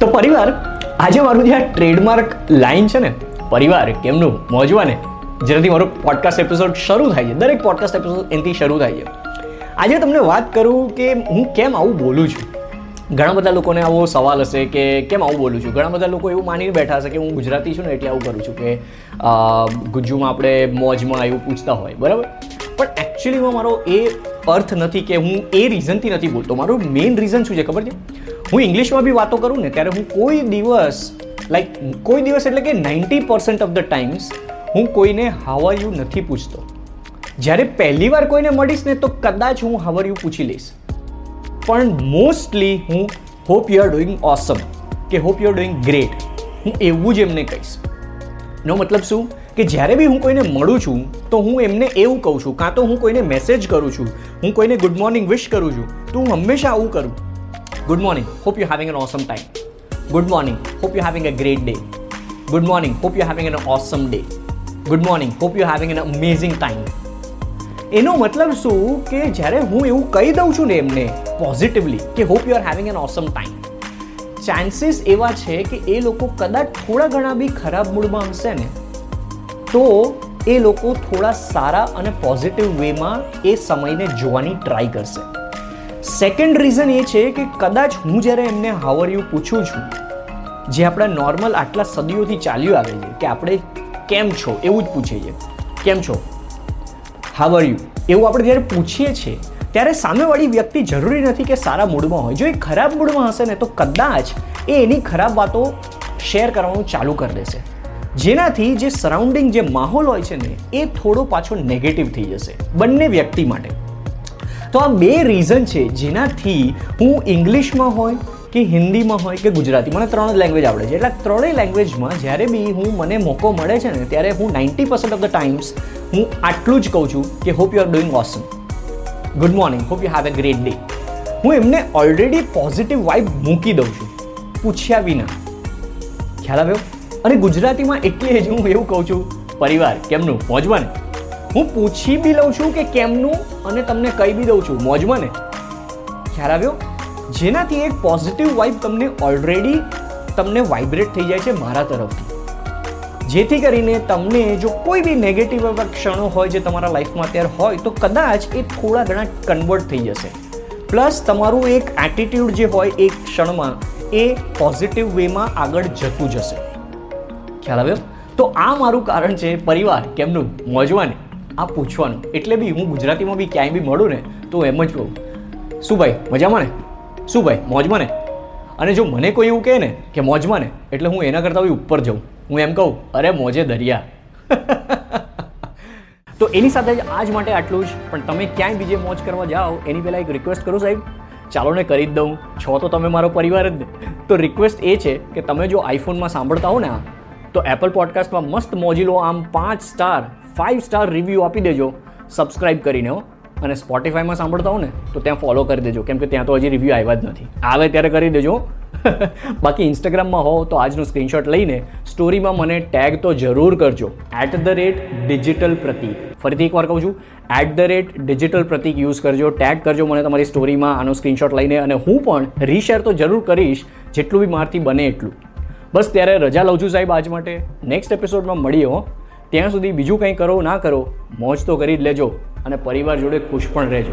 તો પરિવાર આજે મારું જે આ ટ્રેડમાર્ક લાઈન છે ને પરિવાર કેમનું મોજવાને જેનાથી મારો પોડકાસ્ટ એપિસોડ શરૂ થાય છે. દરેક પોડકાસ્ટ એપિસોડ એનાથી શરૂ થાય છે. આજે તમને વાત કરું કે હું કેમ આવું બોલું છું. ઘણા બધા લોકોને આવો સવાલ હશે કે કેમ આવું બોલું છું? ઘણા બધા લોકો એવું માની બેઠા હશે કે હું ગુજરાતી છું ને એટલે આવું કરું છું કે ગુજ્જુમાં આપણે મોજમાં એવું પૂછતા હોય. બરાબર? પણ એકચ્યુઅલીમાં મારો એ અર્થ નથી કે હું એ રીઝનથી નથી બોલતો. મારું મેઇન રીઝન શું છે ખબર છે? હું ઇંગ્લિશમાં બી વાતો કરું ને, ત્યારે હું કોઈ દિવસ લાઈક કોઈ દિવસ એટલે કે ninety percent of the times હું કોઈને હાવર યુ નથી પૂછતો. જ્યારે પહેલી વાર કોઈને મળીશ ને, તો કદાચ હું હાવર યુ પૂછી લઈશ. પણ મોસ્ટલી હું hope you are doing awesome કે hope you are doing great હું એવું જ એમને કહીશ. નો મતલબ શું? કે જ્યારે બી હું કોઈને મળું છું, તો હું એમને એવું કહું છું, કાં તો હું કોઈને મેસેજ કરું છું, હું કોઈને ગુડ મોર્નિંગ વિશ કરું છું, તો હું હંમેશા આવું કરું. Good morning hope you having an awesome time good morning hope you having a great day good morning hope you having an awesome day good morning hope you having an amazing time એનો મતલબ શું કે જ્યારે હું એવું કહી દઉં છું ને એમને પોઝિટિવલી કે hope you are having an awesome time chances એવા છે કે એ લોકો કદાચ થોડા ઘણા બી ખરાબ મૂડમાં હશે ને તો એ લોકો થોડા સારા અને પોઝિટિવ વેમાં એ સમયને જોવાની ટ્રાય કરશે. સેકન્ડ રીઝન એ છે કે કદાચ હું જ્યારે એમને હાવર પૂછું છું, જે આપણા નોર્મલ આટલા સદીઓથી ચાલ્યું આવે છે, કે આપણે કેમ છો, એવું જ પૂછીએ છીએ કેમ છો? હાવર યુ એવું આપણે જ્યારે પૂછીએ છીએ, ત્યારે સામેવાળી વ્યક્તિ જરૂરી નથી કે સારા મૂડમાં હોય. જો એ ખરાબ મૂડમાં હશે ને, તો કદાચ એ એની ખરાબ વાતો શેર કરવાનું ચાલુ કરી દેશે. જેનાથી જે સરાઉન્ડિંગ જે માહોલ હોય છે ને, એ થોડો પાછો નેગેટિવ થઈ જશે બંને વ્યક્તિ માટે. તો આ બે રીઝન છે જેનાથી હું ઇંગ્લિશમાં હોય કે હિન્દીમાં હોય કે ગુજરાતી, મને ત્રણ જ લેંગ્વેજ આવડે છે. એટલે ત્રણેય લેંગ્વેજમાં જ્યારે બી હું મને મોકો મળે છે ને, ત્યારે હું ninety percent of the times હું આટલું જ કહું છું કે hope you are doing awesome good morning hope you have a great day હું એમને ઓલરેડી પોઝિટિવ વાઇબ મૂકી દઉં છું. પૂછ્યા વિના. ખ્યાલ આવ્યો? અને ગુજરાતીમાં એટલે જ હું એવું કહું છું, પરિવાર, કેમનું? મોજમાં હું પૂછી બી લઉં છું કે કેમનું અને તમને કહી બી દઉં છું. મોજમાં ને? ખ્યાલ આવ્યો? જેનાથી એક પોઝિટિવ વાઇબ તમને ઓલરેડી તમને વાઇબ્રેટ થઈ જાય છે મારા તરફથી. જેથી કરીને તમને જો કોઈ બી નેગેટિવ એવા ક્ષણો હોય જે તમારા લાઈફમાં અત્યારે હોય, તો કદાચ એ થોડા ઘણા કન્વર્ટ થઈ જશે. પ્લસ તમારું એક એટીટ્યુડ જે હોય એક ક્ષણમાં એ પોઝિટિવ વેમાં આગળ જતું જશે. ખ્યાલ આવ્યો? તો આ મારું કારણ છે પરિવાર કેમનું મોજવાને, આ પૂછવાનું. એટલે બી હું ગુજરાતીમાં બી ક્યાંય બી મળું ને, તો એમ જ કહું. શું ભાઈ, મજામાં ને? શું ભાઈ, મોજમાં ને? અને જો મને કોઈ એવું કહે ને, કે મોજમાં ને, એટલે હું એના કરતાં બી ઉપર જાઉં. હું એમ કહું, અરે, મોજે દરિયા. તો એની સાથે જ આજ માટે આટલું જ. પણ તમે ક્યાંય બીજે મોજ કરવા જાઓ, એની પહેલાં એક રિક્વેસ્ટ કરું સાહેબ. ચાલો ને કરી જ દઉં. છો તો તમે મારો પરિવાર જ. તો રિક્વેસ્ટ એ છે કે તમે જો આઈફોનમાં સાંભળતા હો ને તો એપલ પોડકાસ્ટમાં મસ્ત મોજીલો આમ પાંચ સ્ટાર ફાઇવ સ્ટાર રિવ્યૂ આપી દેજો. સબસ્ક્રાઇબ કરીને હો. અને સ્પોટિફાઈમાં સાંભળતા હો ને, તો ત્યાં ફોલો કરી દેજો. કેમ કે ત્યાં તો હજી રિવ્યૂ આવ્યા જ નથી. આવે ત્યારે કરી દેજો. બાકી ઇન્સ્ટાગ્રામમાં હો, તો આજનો સ્ક્રીનશોટ લઈને સ્ટોરીમાં મને ટેગ તો જરૂર કરજો. એટ ધ રેટ ડિજિટલ પ્રતીક ફરીથી એકવાર કહું છું at the rate digital Pratik use કરજો ટેગ કરજો મને તમારી સ્ટોરીમાં આનો સ્ક્રીનશોટ લઈને. અને હું પણ રીશેર તો જરૂર કરીશ, જેટલું બી મારથી બને એટલું. બસ ત્યારે રજા લઉં છું સાહેબ આજ માટે. નેક્સ્ટ એપિસોડમાં મળીએ હો. ત્યાં સુધી બીજું કંઈ કરો ના કરો, મોજ તો કરી જ લેજો અને પરિવાર જોડે ખુશ પણ રહેજો.